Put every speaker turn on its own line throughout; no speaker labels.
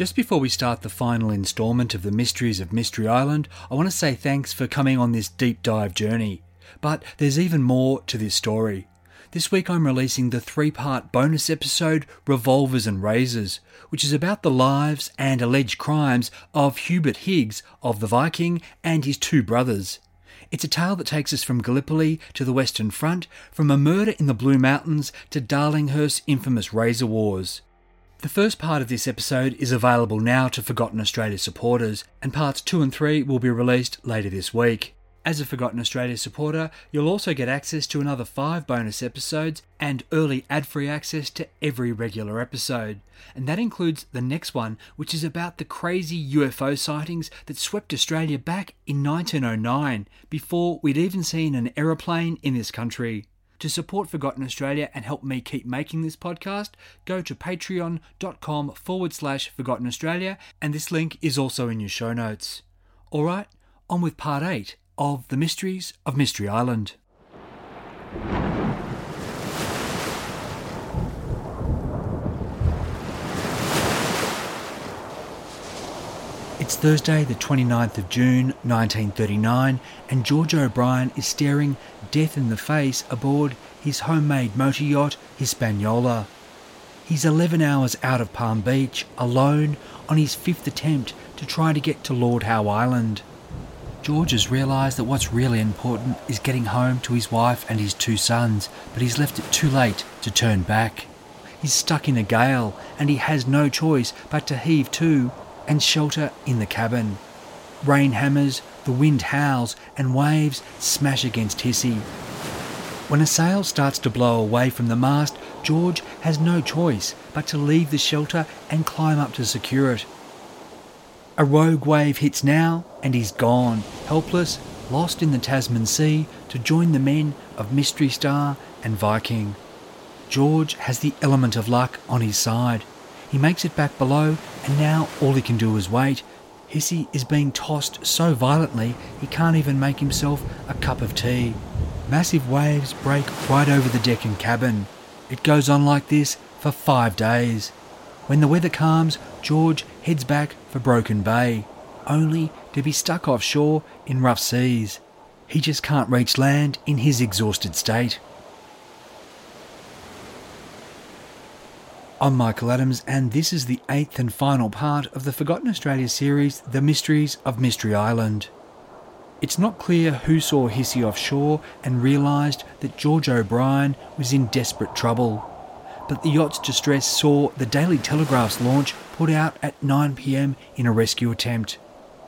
Just before we start the final instalment of the Mysteries of Mystery Island, I want to say thanks for coming on this deep dive journey. But there's even more to this story. This week I'm releasing the three part bonus episode Revolvers and Razors, which is about the lives and alleged crimes of Hubert Higgs of the Viking and his two brothers. It's a tale that takes us from Gallipoli to the Western Front, from a murder in the Blue Mountains to Darlinghurst's infamous Razor Wars. The first part of this episode is available now to Forgotten Australia supporters, and parts 2 and 3 will be released later this week. As a Forgotten Australia supporter, you'll also get access to another 5 bonus episodes and early ad free access to every regular episode. And that includes the next one, which is about the crazy UFO sightings that swept Australia back in 1909, before we'd even seen an aeroplane in this country. To support Forgotten Australia and help me keep making this podcast, go to patreon.com forward slash Forgotten Australia, and this link is also in your show notes. Alright, on with part 8 of The Mysteries of Mystery Island. It's Thursday, the 29th of June, 1939, and George O'Brien is staring death in the face aboard his homemade motor yacht, Hispaniola. He's 11 hours out of Palm Beach, alone, on his fifth attempt to try to get to Lord Howe Island. George has realised that what's really important is getting home to his wife and his two sons, but he's left it too late to turn back. He's stuck in a gale, and he has no choice but to heave to and shelter in the cabin. Rain hammers, the wind howls, and waves smash against Hissy. When a sail starts to blow away from the mast, George has no choice but to leave the shelter and climb up to secure it. A rogue wave hits now, and he's gone, helpless, lost in the Tasman Sea, to join the men of Mystery Star and Viking. George has the element of luck on his side. He makes it back below, and now all he can do is wait. Hissy is being tossed so violently he can't even make himself a cup of tea. Massive waves break right over the deck and cabin. It goes on like this for five days. When the weather calms, George heads back for Broken Bay, only to be stuck offshore in rough seas. He just can't reach land in his exhausted state. I'm Michael Adams, and this is the eighth and final part of the Forgotten Australia series, The Mysteries of Mystery Island. It's not clear who saw Hissy offshore and realised that George O'Brien was in desperate trouble. But the yacht's distress saw the Daily Telegraph's launch put out at 9pm in a rescue attempt.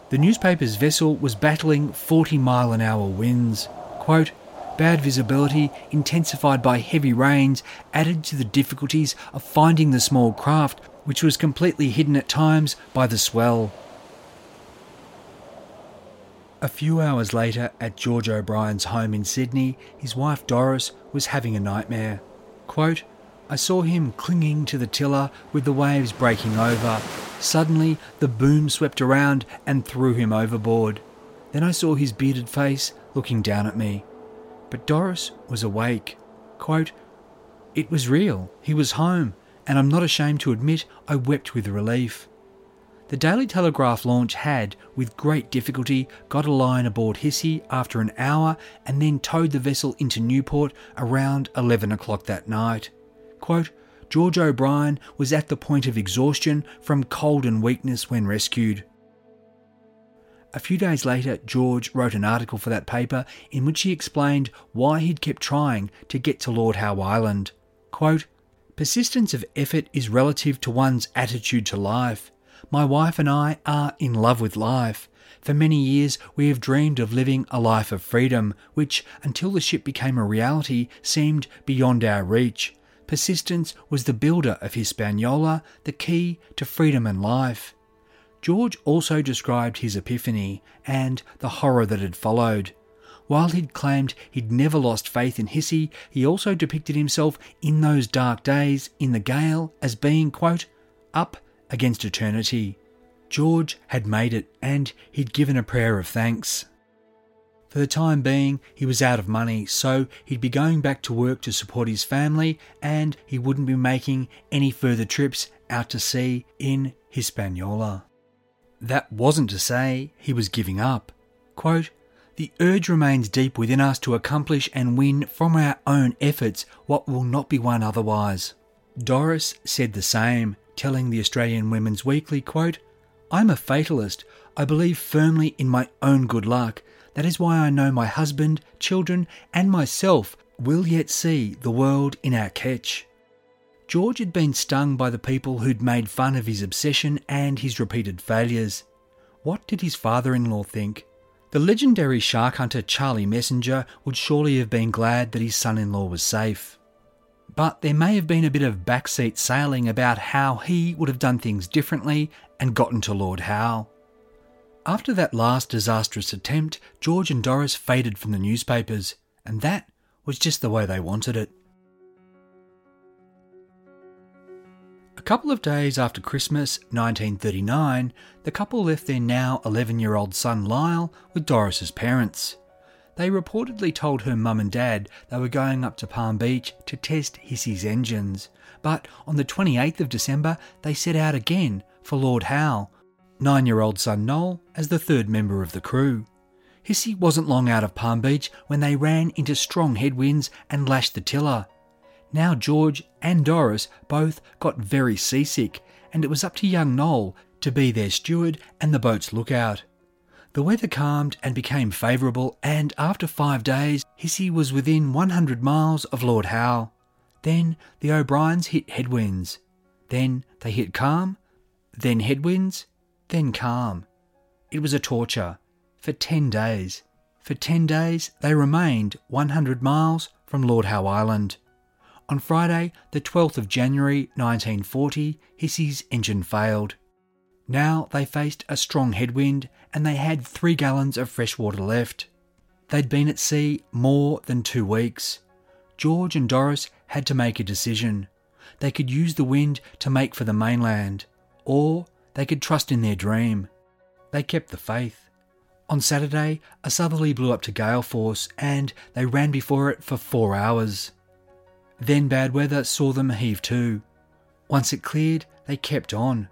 The newspaper's vessel was battling 40 mile an hour winds. Quote, Bad visibility, intensified by heavy rains, added to the difficulties of finding the small craft, which was completely hidden at times by the swell. A few hours later, at George O'Brien's home in Sydney, his wife Doris was having a nightmare. Quote, I saw him clinging to the tiller with the waves breaking over. Suddenly, the boom swept around and threw him overboard. Then I saw his bearded face looking down at me. But Doris was awake. Quote, It was real. He was home, and I'm not ashamed to admit I wept with relief. The Daily Telegraph launch had, with great difficulty, got a line aboard Hissy after an hour and then towed the vessel into Newport around 11 o'clock that night. Quote, George O'Brien was at the point of exhaustion from cold and weakness when rescued. A few days later, George wrote an article for that paper in which he explained why he'd kept trying to get to Lord Howe Island. Quote, Persistence of effort is relative to one's attitude to life. My wife and I are in love with life. For many years, we have dreamed of living a life of freedom, which, until the ship became a reality, seemed beyond our reach. Persistence was the builder of Hispaniola, the key to freedom and life. George also described his epiphany and the horror that had followed. While he'd claimed he'd never lost faith in Hissy, he also depicted himself in those dark days in the gale as being, quote, up against eternity. George had made it, and he'd given a prayer of thanks. For the time being, he was out of money, so he'd be going back to work to support his family, and he wouldn't be making any further trips out to sea in Hispaniola. That wasn't to say he was giving up. Quote, the urge remains deep within us to accomplish and win from our own efforts what will not be won otherwise. Doris said the same, telling the Australian Women's Weekly, quote, I'm a fatalist. I believe firmly in my own good luck. That is why I know my husband, children, and myself will yet see the world in our ketch. George had been stung by the people who'd made fun of his obsession and his repeated failures. What did his father in law think? The legendary shark hunter Charlie Messenger would surely have been glad that his son in law was safe. But there may have been a bit of backseat sailing about how he would have done things differently and gotten to Lord Howe. After that last disastrous attempt, George and Doris faded from the newspapers, and that was just the way they wanted it. A couple of days after Christmas 1939, the couple left their now 11 year old son Lyle with Doris's parents. They reportedly told her mum and dad they were going up to Palm Beach to test Hissy's engines, but on the 28th of December they set out again for Lord Howe, nine year old son Noel as the third member of the crew. Hissy wasn't long out of Palm Beach when they ran into strong headwinds and lashed the tiller. Now George and Doris both got very seasick, and it was up to young Noel to be their steward and the boat's lookout. The weather calmed and became favourable, and after five days, Hissy was within 100 miles of Lord Howe. Then the O'Briens hit headwinds. Then they hit calm. Then headwinds. Then calm. It was a torture. For 10 days. For 10 days, they remained 100 miles from Lord Howe Island. On Friday, the 12th of January 1940, Hissy's engine failed. Now they faced a strong headwind and they had three gallons of fresh water left. They'd been at sea more than two weeks. George and Doris had to make a decision. They could use the wind to make for the mainland, or they could trust in their dream. They kept the faith. On Saturday, a southerly blew up to gale force and they ran before it for four hours. Then bad weather saw them heave to. Once it cleared, they kept on.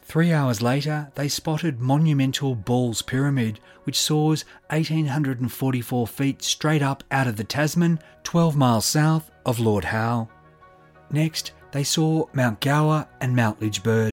Three hours later, they spotted monumental Ball's Pyramid, which soars 1,844 feet straight up out of the Tasman, 12 miles south of Lord Howe. Next, they saw Mount Gower and Mount Lidgbird.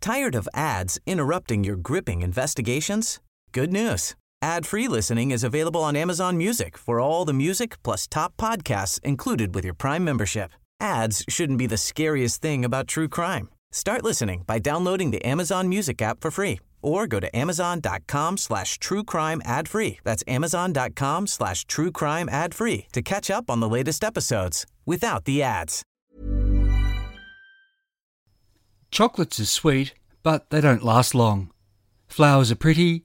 Tired of ads interrupting your gripping investigations? Good news. Ad-free listening is available on Amazon Music for all the music plus top podcasts included with your Prime membership. Ads shouldn't be the scariest thing about true crime. Start listening by downloading the Amazon Music app for free or go to amazon.com slash true crime ad free. That's amazon.com slash true crime ad free to catch up on the latest episodes without the ads.
Chocolates are sweet, but they don't last long. Flowers are pretty,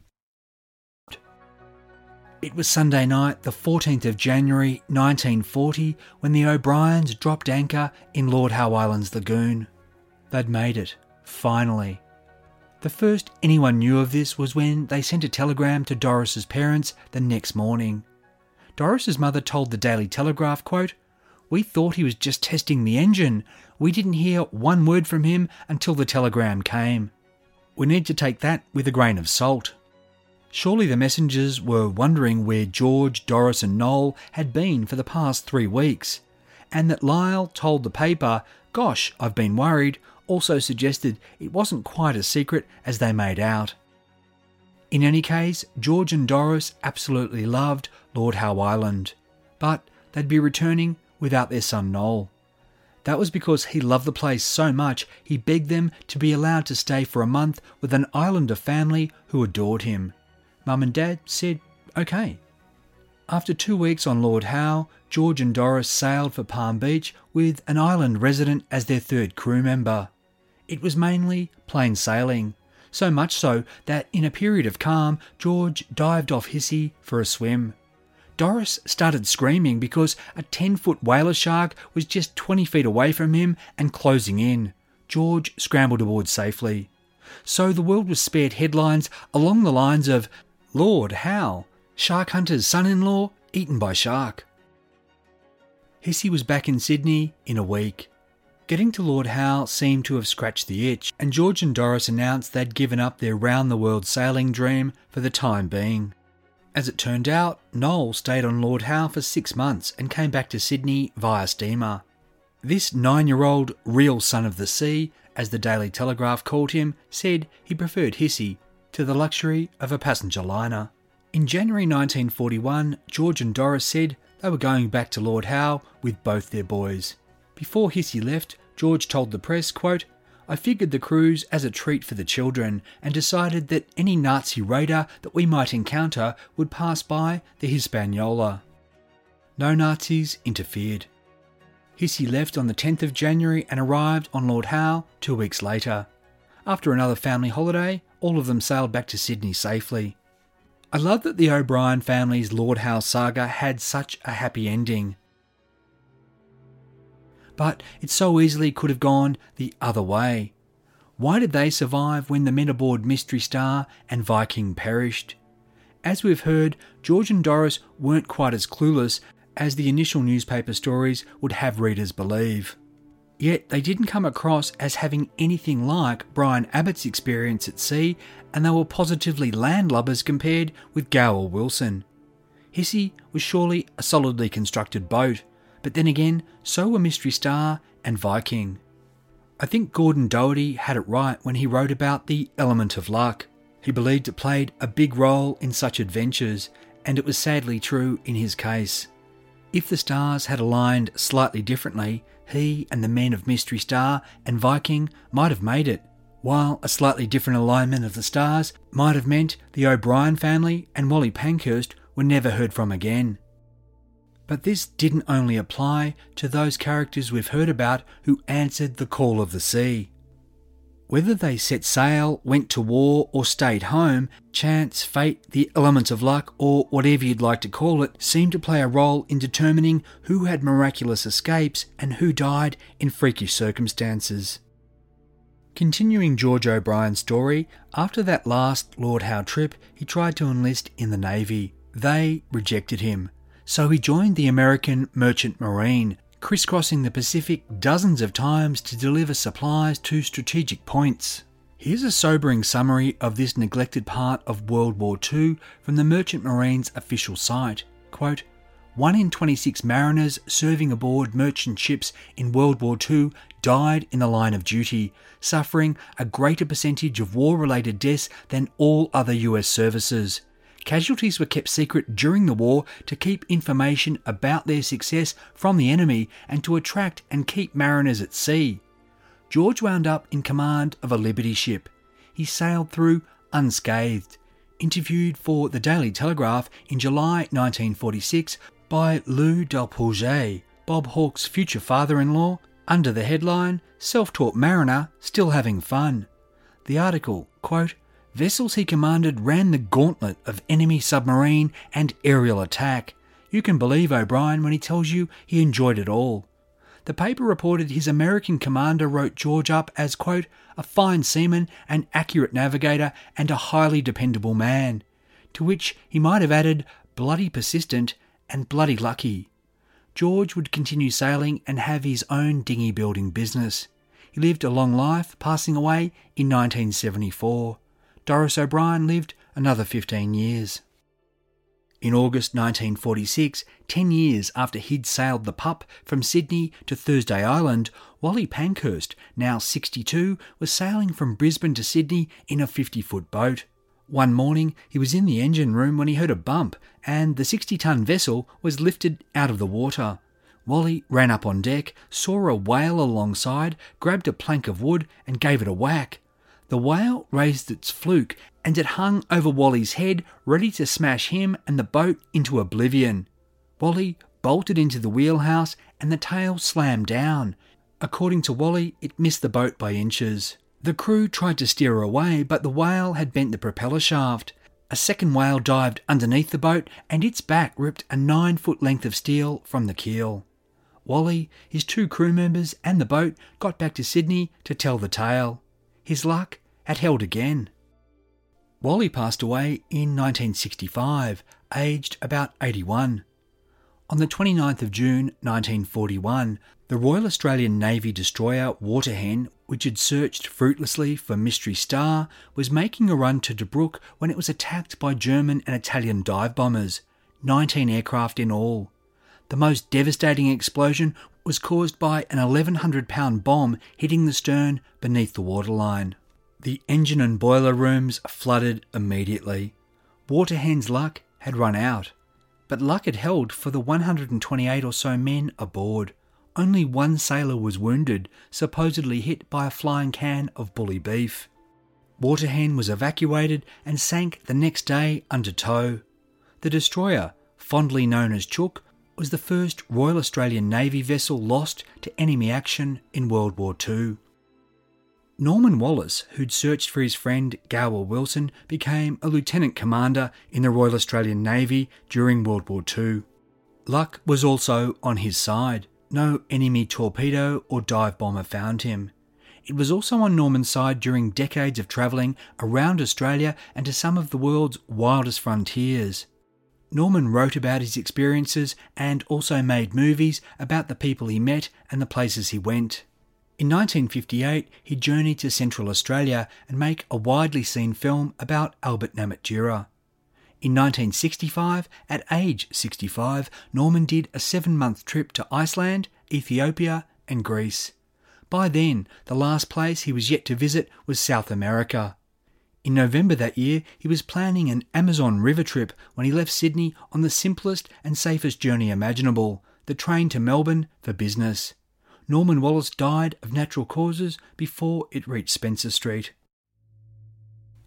It was Sunday night, the 14th of January 1940, when the O'Briens dropped anchor in Lord Howe Island's lagoon. They'd made it, finally. The first anyone knew of this was when they sent a telegram to Doris's parents the next morning. Doris's mother told the Daily Telegraph, quote, We thought he was just testing the engine. We didn't hear one word from him until the telegram came. We need to take that with a grain of salt. Surely the Messengers were wondering where George, Doris, and Noel had been for the past three weeks, and that Lyle told the paper, Gosh, I've been worried, also suggested it wasn't quite as secret as they made out. In any case, George and Doris absolutely loved Lord Howe Island, but they'd be returning without their son Noel. That was because he loved the place so much he begged them to be allowed to stay for a month with an islander family who adored him. Mum and Dad said, okay. After two weeks on Lord Howe, George and Doris sailed for Palm Beach with an island resident as their third crew member. It was mainly plain sailing, so much so that in a period of calm, George dived off Hissy for a swim. Doris started screaming because a 10 foot whaler shark was just 20 feet away from him and closing in. George scrambled aboard safely. So the world was spared headlines along the lines of Lord Howe, shark hunter's son in law eaten by shark. Hissy was back in Sydney in a week. Getting to Lord Howe seemed to have scratched the itch, and George and Doris announced they'd given up their round the world sailing dream for the time being. As it turned out, Noel stayed on Lord Howe for six months and came back to Sydney via steamer. This nine year old real son of the sea, as the Daily Telegraph called him, said he preferred Hissy to the luxury of a passenger liner. In January 1941, George and Doris said they were going back to Lord Howe with both their boys. Before Hissy left, George told the press, quote, I figured the cruise as a treat for the children and decided that any Nazi raider that we might encounter would pass by the Hispaniola. No Nazis interfered. Hissy left on the 10th of January and arrived on Lord Howe two weeks later. After another family holiday, all of them sailed back to Sydney safely. I love that the O'Brien family's Lord Howe saga had such a happy ending. But it so easily could have gone the other way. Why did they survive when the men aboard Mystery Star and Viking perished? As we've heard, George and Doris weren't quite as clueless as the initial newspaper stories would have readers believe. Yet they didn't come across as having anything like Brian Abbott's experience at sea, and they were positively landlubbers compared with Gower Wilson. Hissy was surely a solidly constructed boat, but then again, so were Mystery Star and Viking. I think Gordon Doherty had it right when he wrote about the element of luck. He believed it played a big role in such adventures, and it was sadly true in his case. If the stars had aligned slightly differently, he and the men of Mystery Star and Viking might have made it, while a slightly different alignment of the stars might have meant the O'Brien family and Wally Pankhurst were never heard from again. But this didn't only apply to those characters we've heard about who answered the call of the sea. Whether they set sail, went to war, or stayed home, chance, fate, the elements of luck, or whatever you'd like to call it, seemed to play a role in determining who had miraculous escapes and who died in freakish circumstances. Continuing George O'Brien's story, after that last Lord Howe trip, he tried to enlist in the Navy. They rejected him. So he joined the American Merchant Marine, crisscrossing the Pacific dozens of times to deliver supplies to strategic points. Here's a sobering summary of this neglected part of World War II from the Merchant Marine's official site. Quote, one in 26 mariners serving aboard merchant ships in World War II died in the line of duty, suffering a greater percentage of war related deaths than all other US services. Casualties were kept secret during the war to keep information about their success from the enemy and to attract and keep mariners at sea. George wound up in command of a Liberty ship. He sailed through unscathed. Interviewed for the Daily Telegraph in July 1946 by Lou d'Alpuget, Bob Hawke's future father in law, under the headline Self Taught Mariner Still Having Fun. The article, quote, Vessels he commanded ran the gauntlet of enemy submarine and aerial attack. You can believe O'Brien when he tells you he enjoyed it all. The paper reported his American commander wrote George up as, quote, a fine seaman, an accurate navigator, and a highly dependable man. To which he might have added, bloody persistent and bloody lucky. George would continue sailing and have his own dinghy building business. He lived a long life, passing away in 1974. Doris O'Brien lived another 15 years. In August 1946, 10 years after he'd sailed the Pup from Sydney to Thursday Island, Wally Pankhurst, now 62, was sailing from Brisbane to Sydney in a 50 foot boat. One morning, he was in the engine room when he heard a bump, and the 60 ton vessel was lifted out of the water. Wally ran up on deck, saw a whale alongside, grabbed a plank of wood, and gave it a whack. The whale raised its fluke and it hung over Wally's head, ready to smash him and the boat into oblivion. Wally bolted into the wheelhouse and the tail slammed down. According to Wally, it missed the boat by inches. The crew tried to steer away, but the whale had bent the propeller shaft. A second whale dived underneath the boat and its back ripped a nine foot length of steel from the keel. Wally, his two crew members, and the boat got back to Sydney to tell the tale. His luck had held again. Wally passed away in 1965, aged about 81. On the 29th of June 1941, the Royal Australian Navy destroyer Waterhen, which had searched fruitlessly for Mystery Star, was making a run to Tobruk when it was attacked by German and Italian dive bombers, 19 aircraft in all. The most devastating explosion was caused by an 1100 pound bomb hitting the stern beneath the waterline. The engine and boiler rooms flooded immediately. Waterhen's luck had run out, but luck had held for the 128 or so men aboard. Only one sailor was wounded, supposedly hit by a flying can of bully beef. Waterhen was evacuated and sank the next day under tow. The destroyer, fondly known as Chook, was the first Royal Australian Navy vessel lost to enemy action in World War II. Norman Wallace, who'd searched for his friend Gower Wilson, became a lieutenant commander in the Royal Australian Navy during World War II. Luck was also on his side. No enemy torpedo or dive bomber found him. It was also on Norman's side during decades of travelling around Australia and to some of the world's wildest frontiers. Norman wrote about his experiences and also made movies about the people he met and the places he went. In 1958, he journeyed to Central Australia and make a widely seen film about Albert Namatjira. In 1965, at age 65, Norman did a seven month trip to Iceland, Ethiopia, and Greece. By then, the last place he was yet to visit was South America. In November that year, he was planning an Amazon River trip when he left Sydney on the simplest and safest journey imaginable the train to Melbourne for business. Norman Wallace died of natural causes before it reached Spencer Street.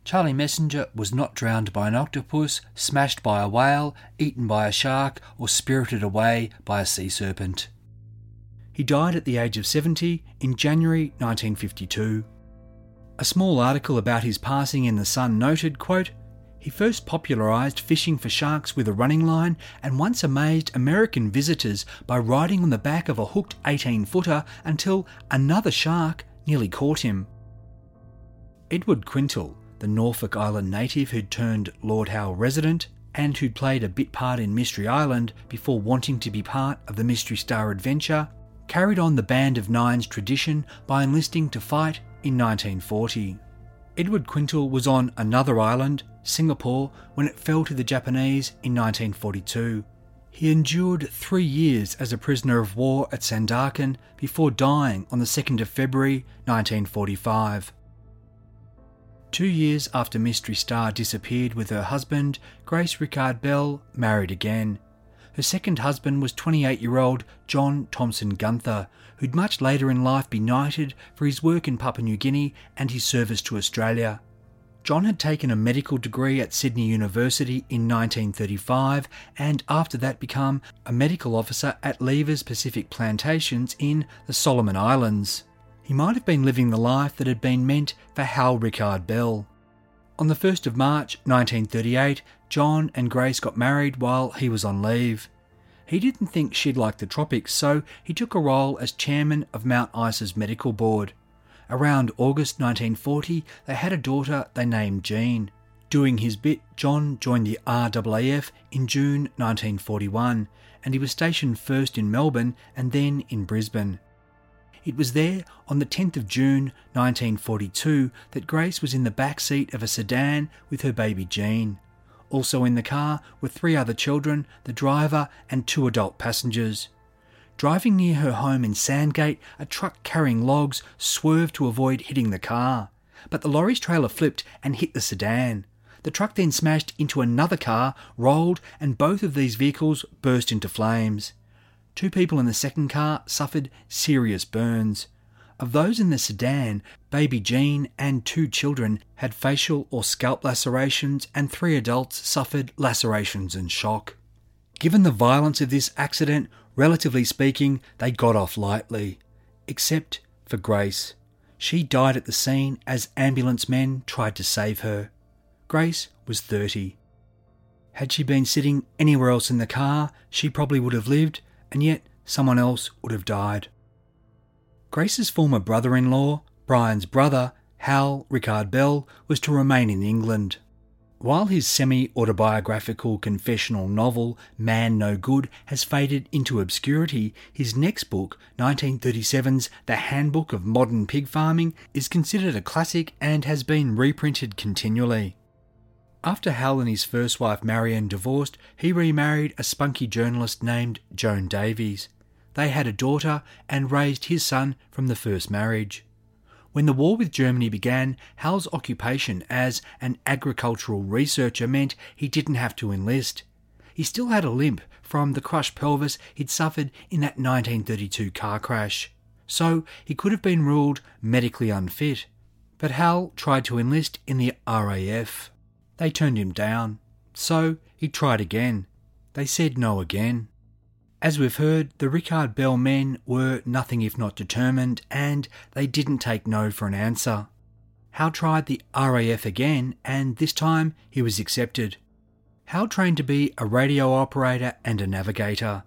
Charlie Messenger was not drowned by an octopus, smashed by a whale, eaten by a shark, or spirited away by a sea serpent. He died at the age of 70 in January 1952. A small article about his passing in The Sun noted, quote, he first popularised fishing for sharks with a running line and once amazed American visitors by riding on the back of a hooked 18 footer until another shark nearly caught him. Edward Quintal, the Norfolk Island native who'd turned Lord Howe resident and who'd played a bit part in Mystery Island before wanting to be part of the Mystery Star adventure, carried on the Band of Nine's tradition by enlisting to fight in 1940. Edward Quintal was on another island, Singapore, when it fell to the Japanese in 1942. He endured three years as a prisoner of war at Sandakan before dying on the 2nd of February 1945. Two years after Mystery Star disappeared with her husband, Grace Rickard Bell married again. Her second husband was 28 year old John Thompson Gunther, who'd much later in life be knighted for his work in Papua New Guinea and his service to Australia. John had taken a medical degree at Sydney University in 1935 and after that become a medical officer at Lever's Pacific Plantations in the Solomon Islands. He might have been living the life that had been meant for Hal Rickard Bell. On the 1st of March 1938, John and Grace got married while he was on leave. He didn't think she'd like the tropics, so he took a role as chairman of Mount Isa's medical board. Around August 1940, they had a daughter they named Jean. Doing his bit, John joined the RAAF in June 1941, and he was stationed first in Melbourne and then in Brisbane. It was there on the 10th of June 1942 that Grace was in the back seat of a sedan with her baby Jean. Also in the car were three other children, the driver, and two adult passengers. Driving near her home in Sandgate, a truck carrying logs swerved to avoid hitting the car. But the lorry's trailer flipped and hit the sedan. The truck then smashed into another car, rolled, and both of these vehicles burst into flames. Two people in the second car suffered serious burns. Of those in the sedan, baby Jean and two children had facial or scalp lacerations, and three adults suffered lacerations and shock. Given the violence of this accident, relatively speaking, they got off lightly. Except for Grace. She died at the scene as ambulance men tried to save her. Grace was 30. Had she been sitting anywhere else in the car, she probably would have lived, and yet someone else would have died. Grace's former brother in law, Brian's brother, Hal Rickard Bell, was to remain in England. While his semi autobiographical confessional novel, Man No Good, has faded into obscurity, his next book, 1937's The Handbook of Modern Pig Farming, is considered a classic and has been reprinted continually. After Hal and his first wife Marion divorced, he remarried a spunky journalist named Joan Davies. They had a daughter and raised his son from the first marriage. When the war with Germany began, Hal's occupation as an agricultural researcher meant he didn't have to enlist. He still had a limp from the crushed pelvis he'd suffered in that 1932 car crash, so he could have been ruled medically unfit. But Hal tried to enlist in the RAF. They turned him down, so he tried again. They said no again. As we've heard, the Rickard Bell men were nothing if not determined, and they didn't take no for an answer. Hal tried the RAF again, and this time he was accepted. Hal trained to be a radio operator and a navigator.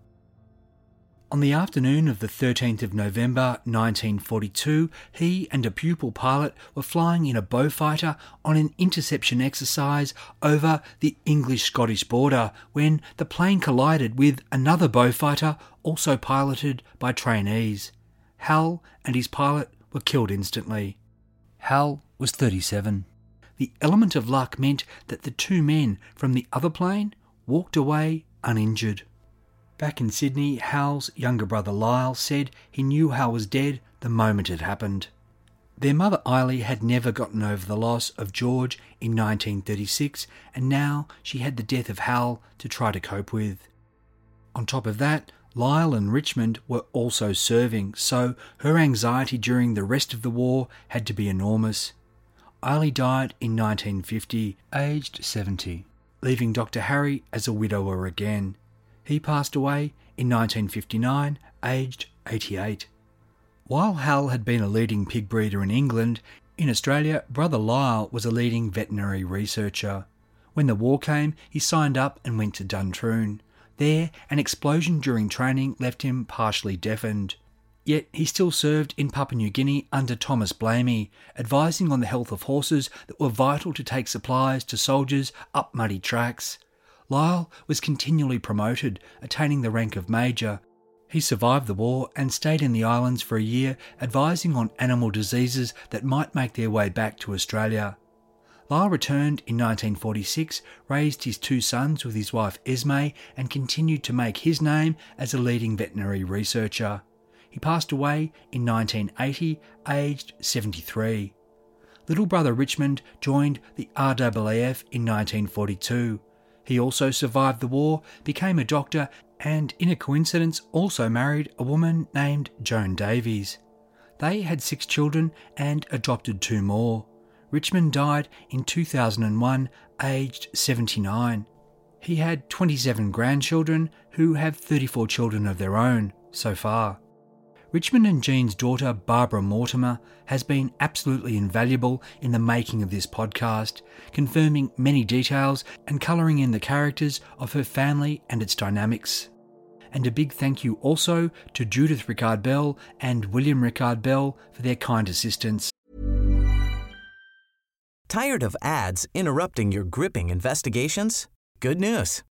On the afternoon of the 13th of November 1942, he and a pupil pilot were flying in a Beaufighter on an interception exercise over the English Scottish border when the plane collided with another Beaufighter also piloted by trainees. Hal and his pilot were killed instantly. Hal was 37. The element of luck meant that the two men from the other plane walked away uninjured. Back in Sydney, Hal's younger brother Lyle said he knew Hal was dead the moment it happened. Their mother Eily had never gotten over the loss of George in 1936, and now she had the death of Hal to try to cope with. On top of that, Lyle and Richmond were also serving, so her anxiety during the rest of the war had to be enormous. Eily died in 1950, aged 70, leaving Dr. Harry as a widower again. He passed away in 1959, aged 88. While Hal had been a leading pig breeder in England, in Australia, brother Lyle was a leading veterinary researcher. When the war came, he signed up and went to Duntroon. There, an explosion during training left him partially deafened. Yet he still served in Papua New Guinea under Thomas Blamey, advising on the health of horses that were vital to take supplies to soldiers up muddy tracks. Lyle was continually promoted, attaining the rank of major. He survived the war and stayed in the islands for a year, advising on animal diseases that might make their way back to Australia. Lyle returned in 1946, raised his two sons with his wife Esme, and continued to make his name as a leading veterinary researcher. He passed away in 1980, aged 73. Little brother Richmond joined the RAAF in 1942. He also survived the war, became a doctor, and in a coincidence also married a woman named Joan Davies. They had six children and adopted two more. Richmond died in 2001, aged 79. He had 27 grandchildren who have 34 children of their own so far. Richmond and Jean's daughter, Barbara Mortimer, has been absolutely invaluable in the making of this podcast, confirming many details and colouring in the characters of her family and its dynamics. And a big thank you also to Judith Rickard Bell and William Rickard Bell for their kind assistance.
Tired of ads interrupting your gripping investigations? Good news.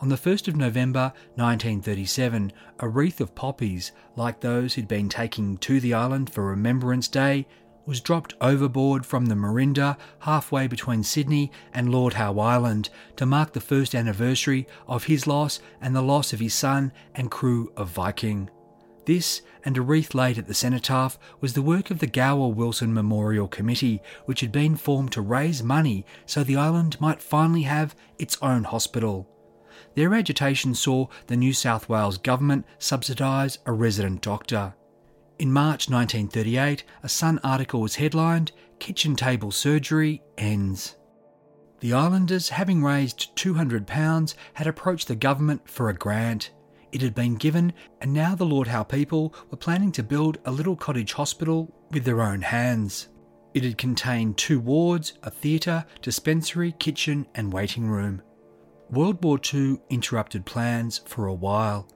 On the 1st of November 1937, a wreath of poppies, like those who'd been taking to the island for Remembrance Day, was dropped overboard from the Morinda halfway between Sydney and Lord Howe Island to mark the first anniversary of his loss and the loss of his son and crew of Viking. This and a wreath laid at the cenotaph was the work of the Gower Wilson Memorial Committee, which had been formed to raise money so the island might finally have its own hospital. Their agitation saw the New South Wales government subsidise a resident doctor. In March 1938, a Sun article was headlined Kitchen Table Surgery Ends. The islanders, having raised £200, had approached the government for a grant. It had been given, and now the Lord Howe people were planning to build a little cottage hospital with their own hands. It had contained two wards, a theatre, dispensary, kitchen, and waiting room. World War II interrupted plans for a while.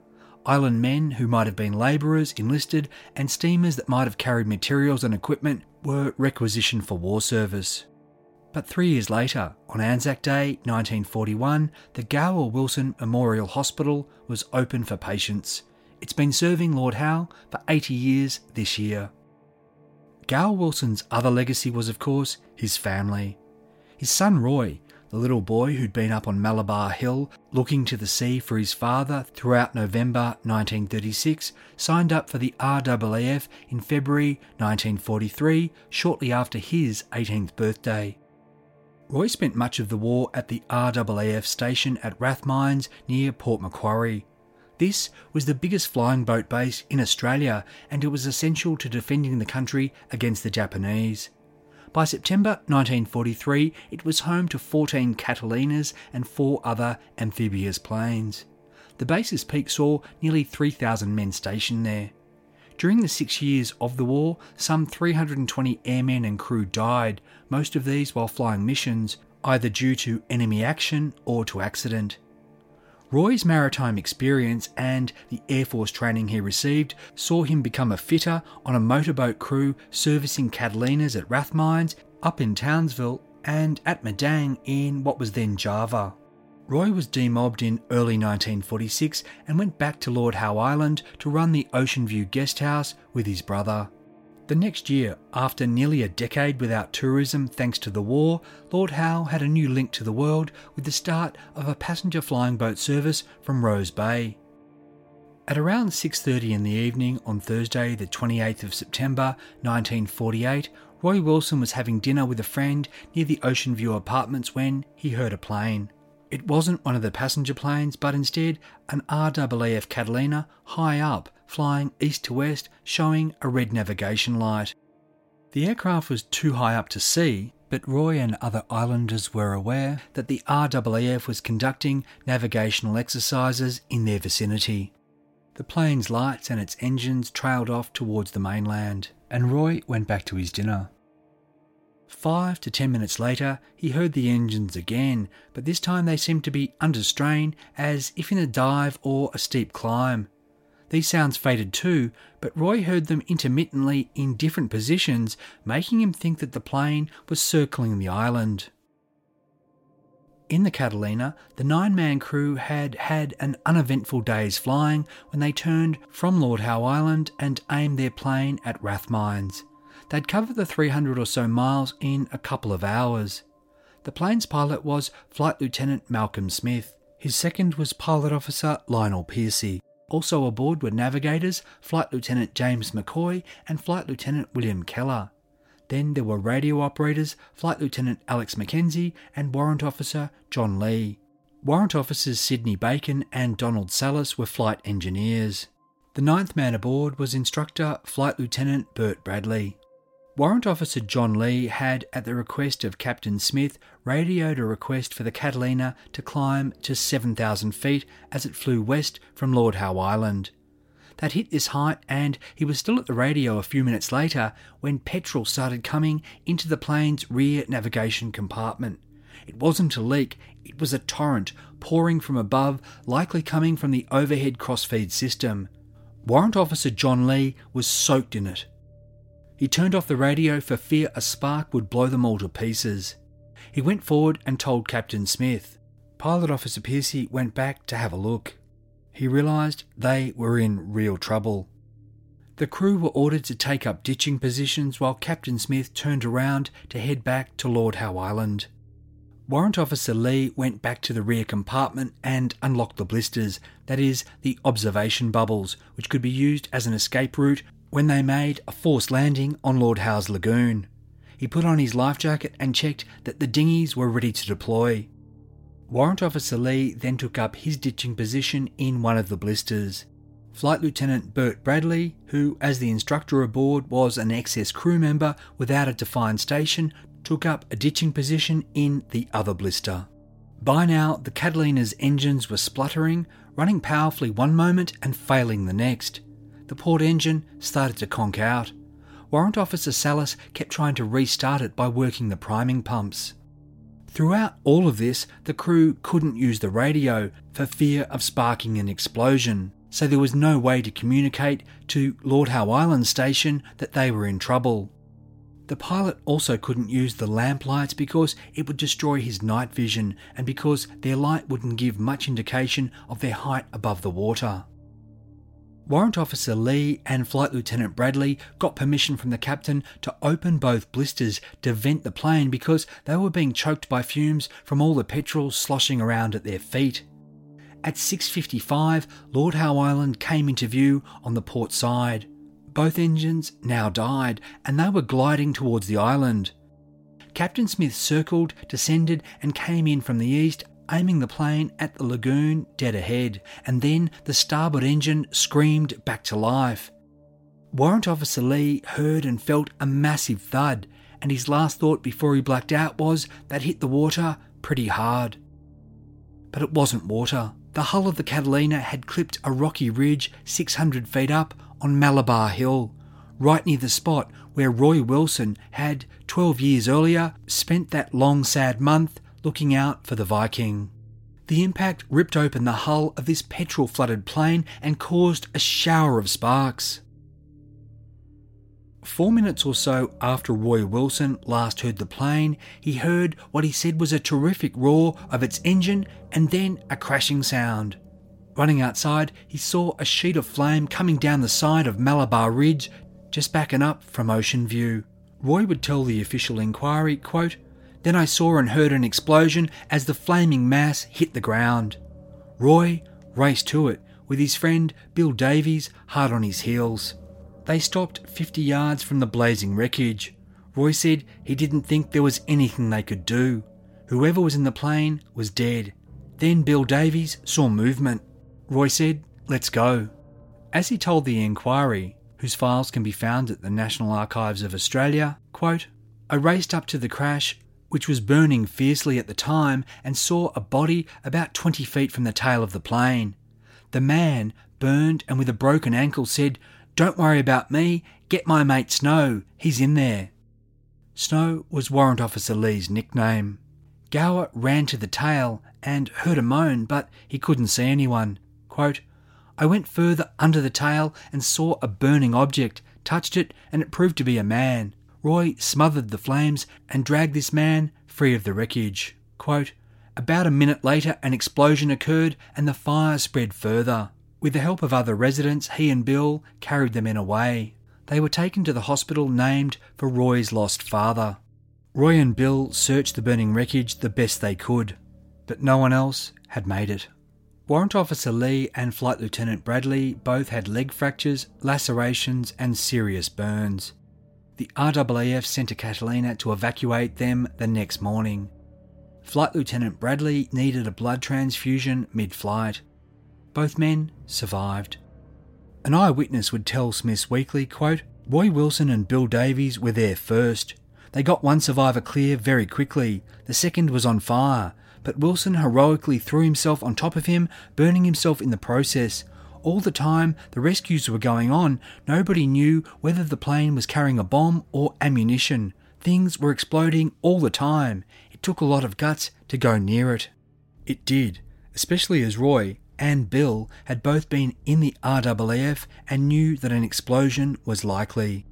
Island men who might have been labourers enlisted and steamers that might have carried materials and equipment were requisitioned for war service. But three years later, on Anzac Day 1941, the Gower Wilson Memorial Hospital was open for patients. It's been serving Lord Howe for 80 years this year. Gower Wilson's other legacy was, of course, his family. His son Roy the little boy who'd been up on Malabar Hill looking to the sea for his father throughout November 1936 signed up for the RAAF in February 1943, shortly after his 18th birthday. Roy spent much of the war at the RAAF station at Rathmines near Port Macquarie. This was the biggest flying boat base in Australia and it was essential to defending the country against the Japanese. By September 1943, it was home to 14 Catalinas and four other amphibious planes. The base's peak saw nearly 3,000 men stationed there. During the six years of the war, some 320 airmen and crew died, most of these while flying missions, either due to enemy action or to accident. Roy's maritime experience and the Air Force training he received saw him become a fitter on a motorboat crew servicing Catalinas at Rathmines, up in Townsville, and at Madang in what was then Java. Roy was demobbed in early 1946 and went back to Lord Howe Island to run the Ocean View Guest House with his brother. The next year, after nearly a decade without tourism thanks to the war, Lord Howe had a new link to the world with the start of a passenger flying boat service from Rose Bay. At around 6:30 in the evening on Thursday, the 28th of September 1948, Roy Wilson was having dinner with a friend near the Ocean View apartments when he heard a plane. It wasn't one of the passenger planes, but instead an RAAF Catalina high up, flying east to west, showing a red navigation light. The aircraft was too high up to see, but Roy and other islanders were aware that the RAAF was conducting navigational exercises in their vicinity. The plane's lights and its engines trailed off towards the mainland, and Roy went back to his dinner. Five to ten minutes later, he heard the engines again, but this time they seemed to be under strain, as if in a dive or a steep climb. These sounds faded too, but Roy heard them intermittently in different positions, making him think that the plane was circling the island. In the Catalina, the nine man crew had had an uneventful day's flying when they turned from Lord Howe Island and aimed their plane at Rathmines. They'd covered the 300 or so miles in a couple of hours. The plane's pilot was Flight Lieutenant Malcolm Smith. His second was Pilot Officer Lionel Piercy. Also aboard were navigators Flight Lieutenant James McCoy and Flight Lieutenant William Keller. Then there were radio operators Flight Lieutenant Alex Mackenzie and Warrant Officer John Lee. Warrant Officers Sidney Bacon and Donald Salas were flight engineers. The ninth man aboard was Instructor Flight Lieutenant Bert Bradley. Warrant Officer John Lee had, at the request of Captain Smith, radioed a request for the Catalina to climb to 7,000 feet as it flew west from Lord Howe Island. That hit this height, and he was still at the radio a few minutes later when petrol started coming into the plane's rear navigation compartment. It wasn't a leak, it was a torrent pouring from above, likely coming from the overhead crossfeed system. Warrant Officer John Lee was soaked in it. He turned off the radio for fear a spark would blow them all to pieces. He went forward and told Captain Smith. Pilot Officer Piercy went back to have a look. He realised they were in real trouble. The crew were ordered to take up ditching positions while Captain Smith turned around to head back to Lord Howe Island. Warrant Officer Lee went back to the rear compartment and unlocked the blisters, that is, the observation bubbles, which could be used as an escape route when they made a forced landing on Lord Howe's lagoon. He put on his life jacket and checked that the dinghies were ready to deploy. Warrant Officer Lee then took up his ditching position in one of the blisters. Flight Lieutenant Bert Bradley, who, as the instructor aboard, was an excess crew member without a defined station, took up a ditching position in the other blister. By now, the Catalina's engines were spluttering, running powerfully one moment and failing the next. The port engine started to conk out. Warrant Officer Salas kept trying to restart it by working the priming pumps. Throughout all of this, the crew couldn't use the radio for fear of sparking an explosion, so there was no way to communicate to Lord Howe Island station that they were in trouble. The pilot also couldn't use the lamplights because it would destroy his night vision and because their light wouldn't give much indication of their height above the water. Warrant Officer Lee and Flight Lieutenant Bradley got permission from the captain to open both blisters to vent the plane because they were being choked by fumes from all the petrol sloshing around at their feet. At 6:55, Lord Howe Island came into view on the port side. Both engines now died and they were gliding towards the island. Captain Smith circled, descended, and came in from the east aiming the plane at the lagoon dead ahead, and then the starboard engine screamed back to life. Warrant Officer Lee heard and felt a massive thud, and his last thought before he blacked out was that hit the water pretty hard. But it wasn't water. The hull of the Catalina had clipped a rocky ridge 600 feet up on Malabar Hill, right near the spot where Roy Wilson had, 12 years earlier, spent that long sad month looking out for the Viking. The impact ripped open the hull of this petrol flooded plane and caused a shower of sparks. Four minutes or so after Roy Wilson last heard the plane, he heard what he said was a terrific roar of its engine and then a crashing sound. Running outside, he saw a sheet of flame coming down the side of Malabar Ridge, just backing up from Ocean View. Roy would tell the official inquiry, quote, then I saw and heard an explosion as the flaming mass hit the ground. Roy raced to it with his friend Bill Davies hard on his heels. They stopped 50 yards from the blazing wreckage. Roy said he didn't think there was anything they could do. Whoever was in the plane was dead. Then Bill Davies saw movement. Roy said, Let's go. As he told the inquiry, whose files can be found at the National Archives of Australia, quote, I raced up to the crash which was burning fiercely at the time, and saw a body about 20 feet from the tail of the plane. The man, burned and with a broken ankle, said, Don't worry about me, get my mate Snow, he's in there. Snow was Warrant Officer Lee's nickname. Gower ran to the tail and heard a moan, but he couldn't see anyone. Quote, I went further under the tail and saw a burning object, touched it, and it proved to be a man. Roy smothered the flames and dragged this man free of the wreckage. Quote, About a minute later, an explosion occurred and the fire spread further. With the help of other residents, he and Bill carried the men away. They were taken to the hospital named for Roy's lost father. Roy and Bill searched the burning wreckage the best they could, but no one else had made it. Warrant Officer Lee and Flight Lieutenant Bradley both had leg fractures, lacerations, and serious burns the RAAF sent a Catalina to evacuate them the next morning. Flight Lieutenant Bradley needed a blood transfusion mid flight. Both men survived. An eyewitness would tell Smith's Weekly, quote, Roy Wilson and Bill Davies were there first. They got one survivor clear very quickly. The second was on fire, but Wilson heroically threw himself on top of him, burning himself in the process. All the time the rescues were going on, nobody knew whether the plane was carrying a bomb or ammunition. Things were exploding all the time. It took a lot of guts to go near it. It did, especially as Roy and Bill had both been in the RAAF and knew that an explosion was likely.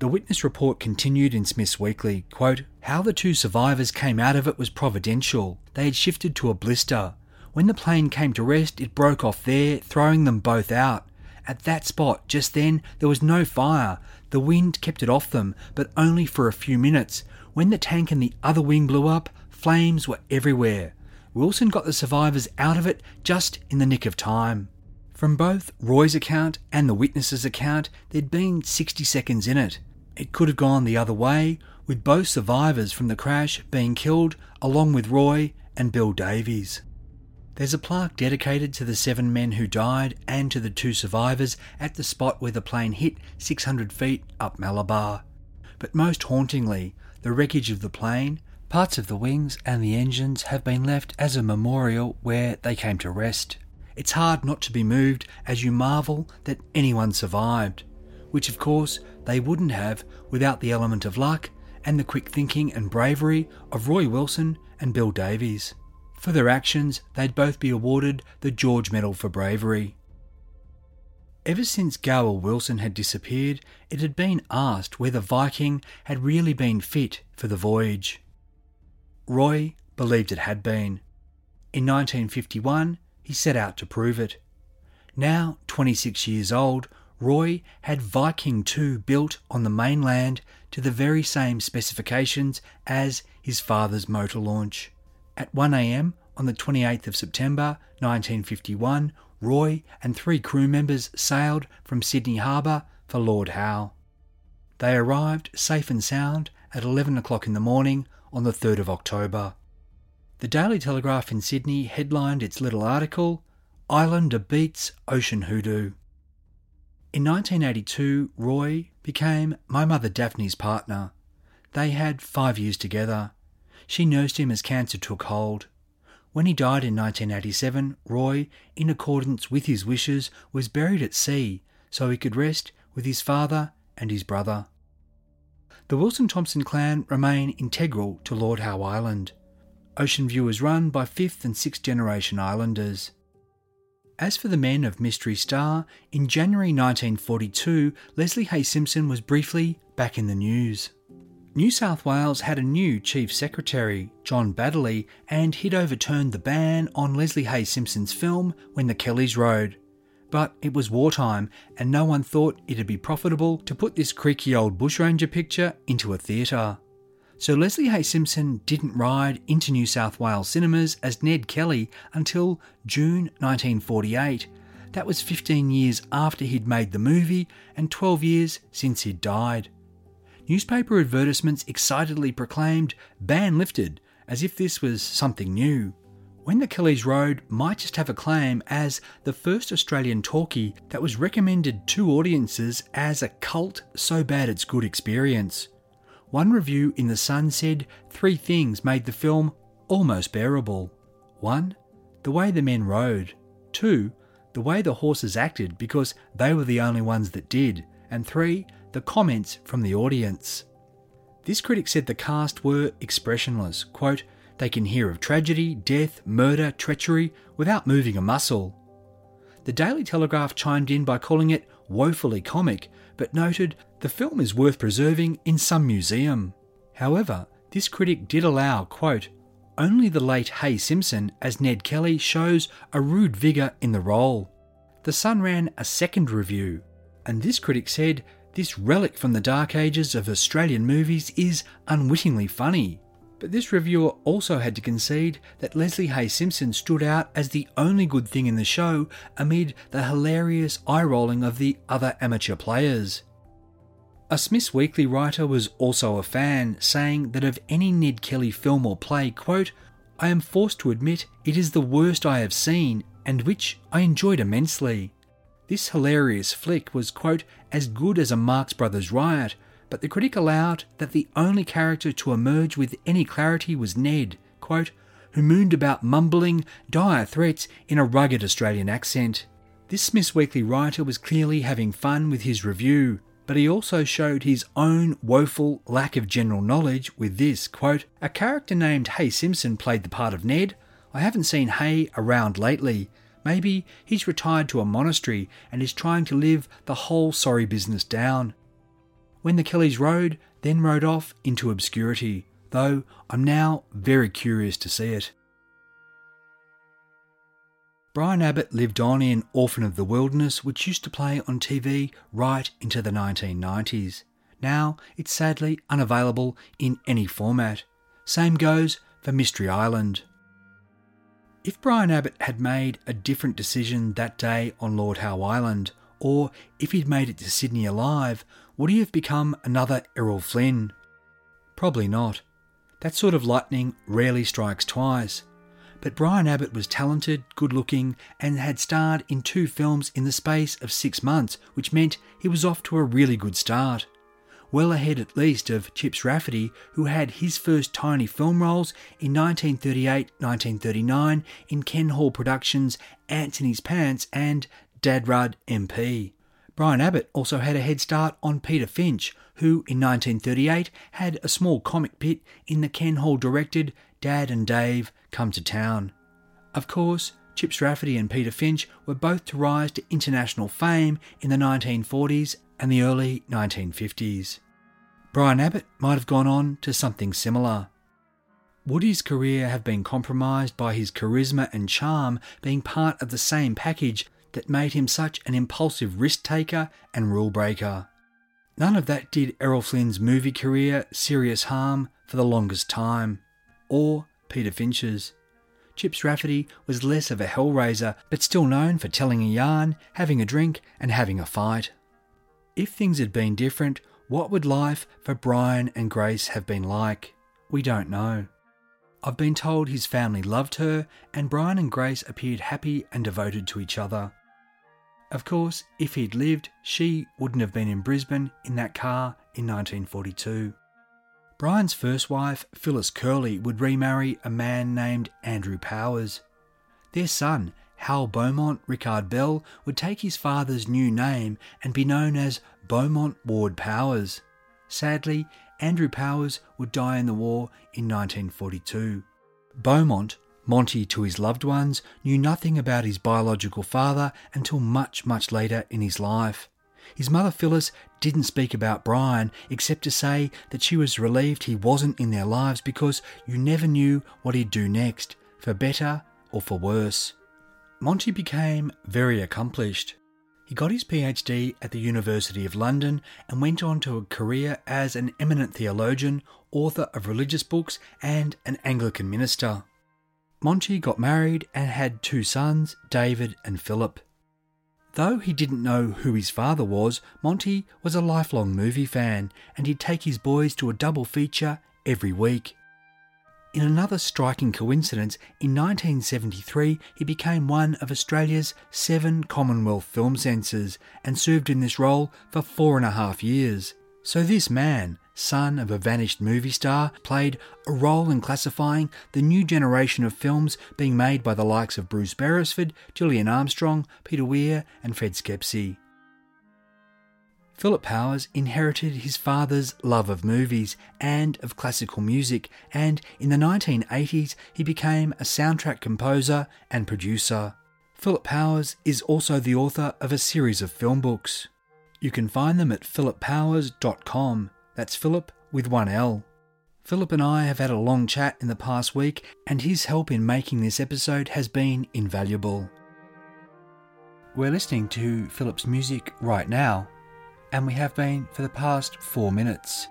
The witness report continued in Smith's Weekly, quote, How the two survivors came out of it was providential. They had shifted to a blister. When the plane came to rest, it broke off there, throwing them both out. At that spot, just then, there was no fire. The wind kept it off them, but only for a few minutes. When the tank and the other wing blew up, flames were everywhere. Wilson got the survivors out of it just in the nick of time. From both Roy's account and the witness's account, there'd been 60 seconds in it. It could have gone the other way, with both survivors from the crash being killed along with Roy and Bill Davies. There's a plaque dedicated to the seven men who died and to the two survivors at the spot where the plane hit 600 feet up Malabar. But most hauntingly, the wreckage of the plane, parts of the wings and the engines have been left as a memorial where they came to rest. It's hard not to be moved as you marvel that anyone survived which of course they wouldn't have without the element of luck and the quick thinking and bravery of Roy Wilson and Bill Davies. For their actions, they'd both be awarded the George Medal for Bravery. Ever since Gower Wilson had disappeared, it had been asked whether Viking had really been fit for the voyage. Roy believed it had been. In 1951, he set out to prove it. Now 26 years old, Roy had Viking 2 built on the mainland to the very same specifications as his father's motor launch. At 1am on the 28th of September 1951, Roy and three crew members sailed from Sydney Harbour for Lord Howe. They arrived safe and sound at 11 o'clock in the morning on the 3rd of October. The Daily Telegraph in Sydney headlined its little article, Islander beats Ocean Hoodoo. In 1982, Roy became my mother Daphne's partner. They had five years together. She nursed him as cancer took hold. When he died in 1987, Roy, in accordance with his wishes, was buried at sea so he could rest with his father and his brother. The Wilson Thompson clan remain integral to Lord Howe Island. Ocean View is run by fifth and sixth generation islanders. As for the men of Mystery Star, in January 1942, Leslie Hay Simpson was briefly back in the news. New South Wales had a new Chief Secretary, John Baddeley, and he'd overturned the ban on Leslie Hay Simpson's film When the Kellys Rode. But it was wartime, and no one thought it'd be profitable to put this creaky old bushranger picture into a theatre. So Leslie Hay Simpson didn't ride into New South Wales cinemas as Ned Kelly until June 1948. That was 15 years after he'd made the movie and 12 years since he'd died. Newspaper advertisements excitedly proclaimed ban lifted as if this was something new. When the Kellys Rode might just have a claim as the first Australian talkie that was recommended to audiences as a cult so bad it's good experience. One review in The Sun said three things made the film almost bearable. One, the way the men rode. Two, the way the horses acted because they were the only ones that did. And three, the comments from the audience. This critic said the cast were expressionless. Quote, they can hear of tragedy, death, murder, treachery without moving a muscle. The Daily Telegraph chimed in by calling it woefully comic, but noted the film is worth preserving in some museum. However, this critic did allow, quote, only the late Hay Simpson as Ned Kelly shows a rude vigour in the role. The Sun ran a second review, and this critic said this relic from the dark ages of Australian movies is unwittingly funny. But this reviewer also had to concede that Leslie Hay Simpson stood out as the only good thing in the show amid the hilarious eye rolling of the other amateur players. A Smith's Weekly writer was also a fan, saying that of any Ned Kelly film or play, quote, I am forced to admit it is the worst I have seen, and which I enjoyed immensely. This hilarious flick was, quote, as good as a Marx Brothers riot, but the critic allowed that the only character to emerge with any clarity was Ned, quote, who mooned about mumbling dire threats in a rugged Australian accent. This Smith's Weekly writer was clearly having fun with his review, but he also showed his own woeful lack of general knowledge with this quote, A character named Hay Simpson played the part of Ned. I haven't seen Hay around lately. Maybe he's retired to a monastery and is trying to live the whole sorry business down. When the Kellys rode, then rode off into obscurity, though I'm now very curious to see it. Brian Abbott lived on in Orphan of the Wilderness, which used to play on TV right into the 1990s. Now it's sadly unavailable in any format. Same goes for Mystery Island. If Brian Abbott had made a different decision that day on Lord Howe Island, or if he'd made it to Sydney alive, would he have become another Errol Flynn? Probably not. That sort of lightning rarely strikes twice. But Brian Abbott was talented, good looking, and had starred in two films in the space of six months, which meant he was off to a really good start well ahead at least of Chips Rafferty, who had his first tiny film roles in 1938 1939 in Ken Hall Productions' Ants in His Pants and Dad Rudd MP. Brian Abbott also had a head start on Peter Finch, who in 1938 had a small comic bit in the Ken Hall directed Dad and Dave Come to Town. Of course, Chips Rafferty and Peter Finch were both to rise to international fame in the 1940s and the early 1950s. Brian Abbott might have gone on to something similar. Would his career have been compromised by his charisma and charm being part of the same package that made him such an impulsive risk taker and rule breaker? None of that did Errol Flynn's movie career serious harm for the longest time, or Peter Finch's. Chips Rafferty was less of a hellraiser, but still known for telling a yarn, having a drink, and having a fight. If things had been different, what would life for Brian and Grace have been like? We don't know. I've been told his family loved her, and Brian and Grace appeared happy and devoted to each other. Of course, if he'd lived, she wouldn't have been in Brisbane in that car in 1942. Brian's first wife, Phyllis Curley, would remarry a man named Andrew Powers. Their son, Hal Beaumont Rickard Bell, would take his father's new name and be known as Beaumont Ward Powers. Sadly, Andrew Powers would die in the war in 1942. Beaumont, Monty to his loved ones, knew nothing about his biological father until much, much later in his life. His mother Phyllis didn't speak about Brian except to say that she was relieved he wasn't in their lives because you never knew what he'd do next, for better or for worse. Monty became very accomplished. He got his PhD at the University of London and went on to a career as an eminent theologian, author of religious books, and an Anglican minister. Monty got married and had two sons, David and Philip. Though he didn't know who his father was, Monty was a lifelong movie fan and he'd take his boys to a double feature every week. In another striking coincidence, in 1973 he became one of Australia's seven Commonwealth film censors and served in this role for four and a half years. So this man, son of a vanished movie star, played a role in classifying the new generation of films being made by the likes of Bruce Beresford, Gillian Armstrong, Peter Weir, and Fred Schepisi. Philip Powers inherited his father's love of movies and of classical music, and in the 1980s he became a soundtrack composer and producer. Philip Powers is also the author of a series of film books. You can find them at philippowers.com. That's Philip with one L. Philip and I have had a long chat in the past week, and his help in making this episode has been invaluable. We're listening to Philip's music right now and we have been for the past four minutes.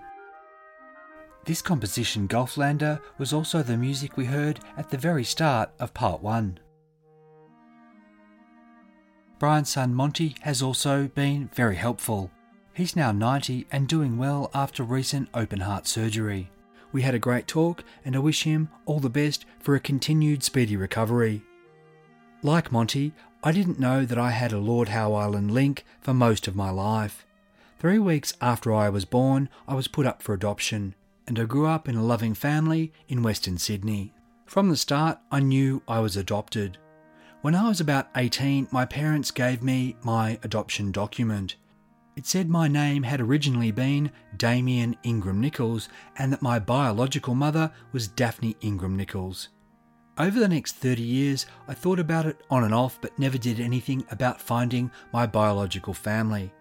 This composition, Gulflander, was also the music we heard at the very start of part one. Brian's son Monty has also been very helpful. He's now 90 and doing well after recent open heart surgery. We had a great talk and I wish him all the best for a continued speedy recovery. Like Monty, I didn't know that I had a Lord Howe Island link for most of my life. Three weeks after I was born, I was put up for adoption, and I grew up in a loving family in Western Sydney. From the start, I knew I was adopted. When I was about 18, my parents gave me my adoption document. It said my name had originally been Damien Ingram Nichols and that my biological mother was Daphne Ingram Nichols. Over the next 30 years, I thought about it on and off but never did anything about finding my biological family.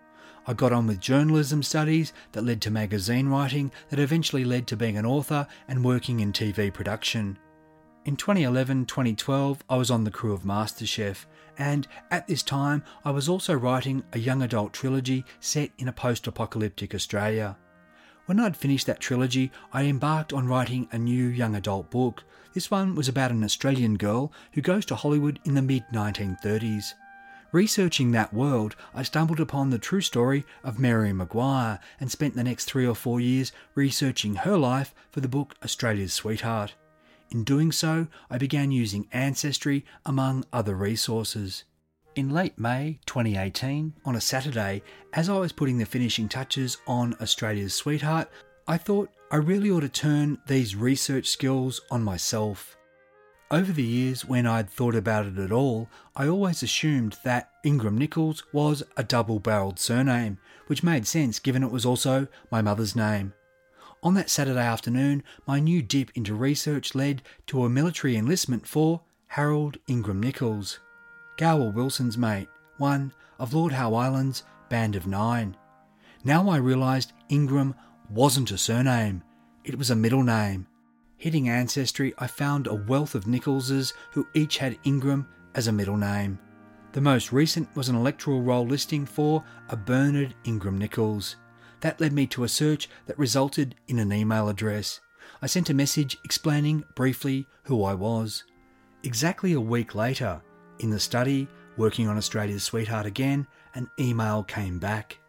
I got on with journalism studies that led to magazine writing that eventually led to being an author and working in TV production. In 2011 2012, I was on the crew of MasterChef, and at this time, I was also writing a young adult trilogy set in a post apocalyptic Australia. When I'd finished that trilogy, I embarked on writing a new young adult book. This one was about an Australian girl who goes to Hollywood in the mid 1930s. Researching that world, I stumbled upon the true story of Mary Maguire and spent the next three or four years researching her life for the book Australia's Sweetheart. In doing so, I began using Ancestry among other resources. In late May 2018, on a Saturday, as I was putting the finishing touches on Australia's Sweetheart, I thought I really ought to turn these research skills on myself. Over the years, when I'd thought about it at all, I always assumed that Ingram Nichols was a double barreled surname, which made sense given it was also my mother's name. On that Saturday afternoon, my new dip into research led to a military enlistment for Harold Ingram Nichols, Gower Wilson's mate, one of Lord Howe Island's band of nine. Now I realised Ingram wasn't a surname, it was a middle name. Hitting Ancestry, I found a wealth of Nicholses who each had Ingram as a middle name. The most recent was an electoral roll listing for a Bernard Ingram Nichols. That led me to a search that resulted in an email address. I sent a message explaining briefly who I was. Exactly a week later, in the study, working on Australia's Sweetheart again, an email came back.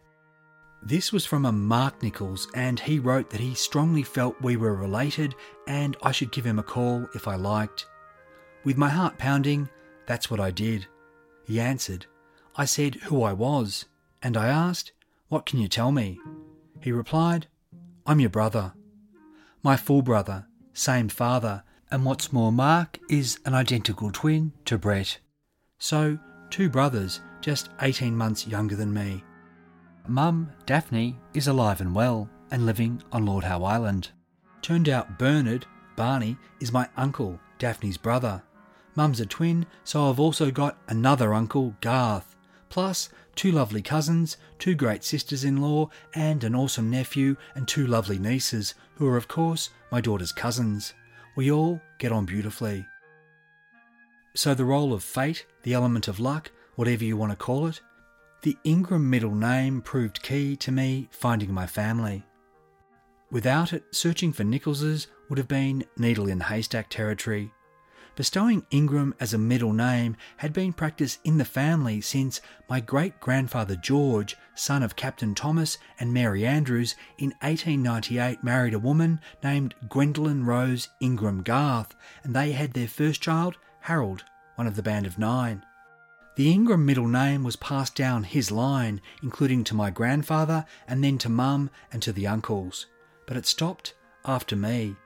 This was from a Mark Nichols, and he wrote that he strongly felt we were related and I should give him a call if I liked. With my heart pounding, that's what I did. He answered. I said who I was, and I asked, What can you tell me? He replied, I'm your brother. My full brother, same father, and what's more, Mark is an identical twin to Brett. So, two brothers, just 18 months younger than me. Mum, Daphne, is alive and well and living on Lord Howe Island. Turned out Bernard, Barney, is my uncle, Daphne's brother. Mum's a twin, so I've also got another uncle, Garth, plus two lovely cousins, two great sisters in law, and an awesome nephew, and two lovely nieces, who are, of course, my daughter's cousins. We all get on beautifully. So, the role of fate, the element of luck, whatever you want to call it, the Ingram middle name proved key to me finding my family. Without it, searching for Nicholses would have been needle in haystack territory. Bestowing Ingram as a middle name had been practiced in the family since my great grandfather George, son of Captain Thomas and Mary Andrews, in 1898 married a woman named Gwendolyn Rose Ingram Garth, and they had their first child, Harold, one of the band of nine. The Ingram middle name was passed down his line, including to my grandfather and then to mum and to the uncles, but it stopped after me.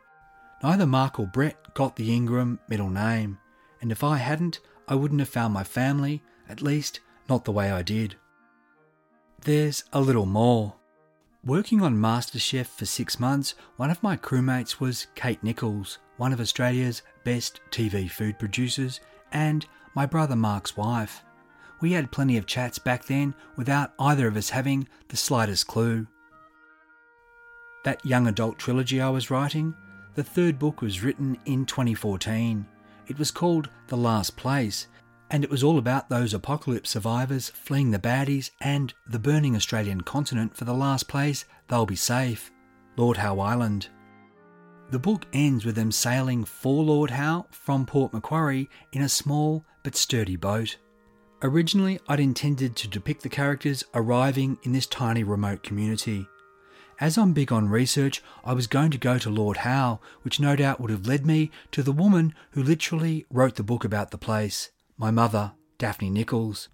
Neither Mark or Brett got the Ingram middle name, and if I hadn't, I wouldn't have found my family, at least not the way I did. There's a little more. Working on MasterChef for six months, one of my crewmates was Kate Nichols, one of Australia's best TV food producers, and my brother Mark's wife. We had plenty of chats back then without either of us having the slightest clue. That young adult trilogy I was writing the third book was written in 2014. It was called The Last Place, and it was all about those apocalypse survivors fleeing the baddies and the burning Australian continent for the last place they'll be safe Lord Howe Island. The book ends with them sailing for Lord Howe from Port Macquarie in a small but sturdy boat. Originally, I'd intended to depict the characters arriving in this tiny remote community. As I'm big on research, I was going to go to Lord Howe, which no doubt would have led me to the woman who literally wrote the book about the place, my mother, Daphne Nichols.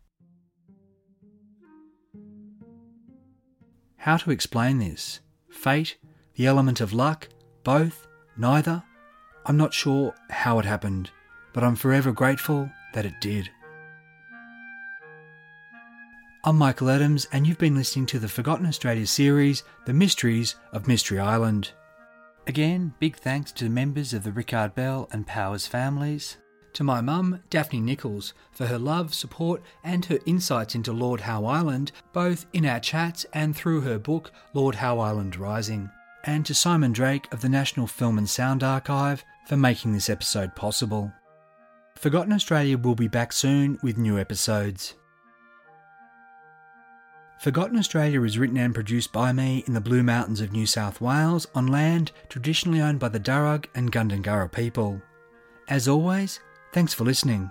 How to explain this? Fate? The element of luck? Both? Neither? I'm not sure how it happened, but I'm forever grateful that it did. I'm Michael Adams, and you've been listening to the Forgotten Australia series, The Mysteries of Mystery Island. Again, big thanks to the members of the Rickard Bell and Powers families. To my mum, Daphne Nichols, for her love, support, and her insights into Lord Howe Island, both in our chats and through her book, Lord Howe Island Rising. And to Simon Drake of the National Film and Sound Archive for making this episode possible. Forgotten Australia will be back soon with new episodes. Forgotten Australia is written and produced by me in the Blue Mountains of New South Wales on land traditionally owned by the Darug and Gundungurra people. As always, thanks for listening.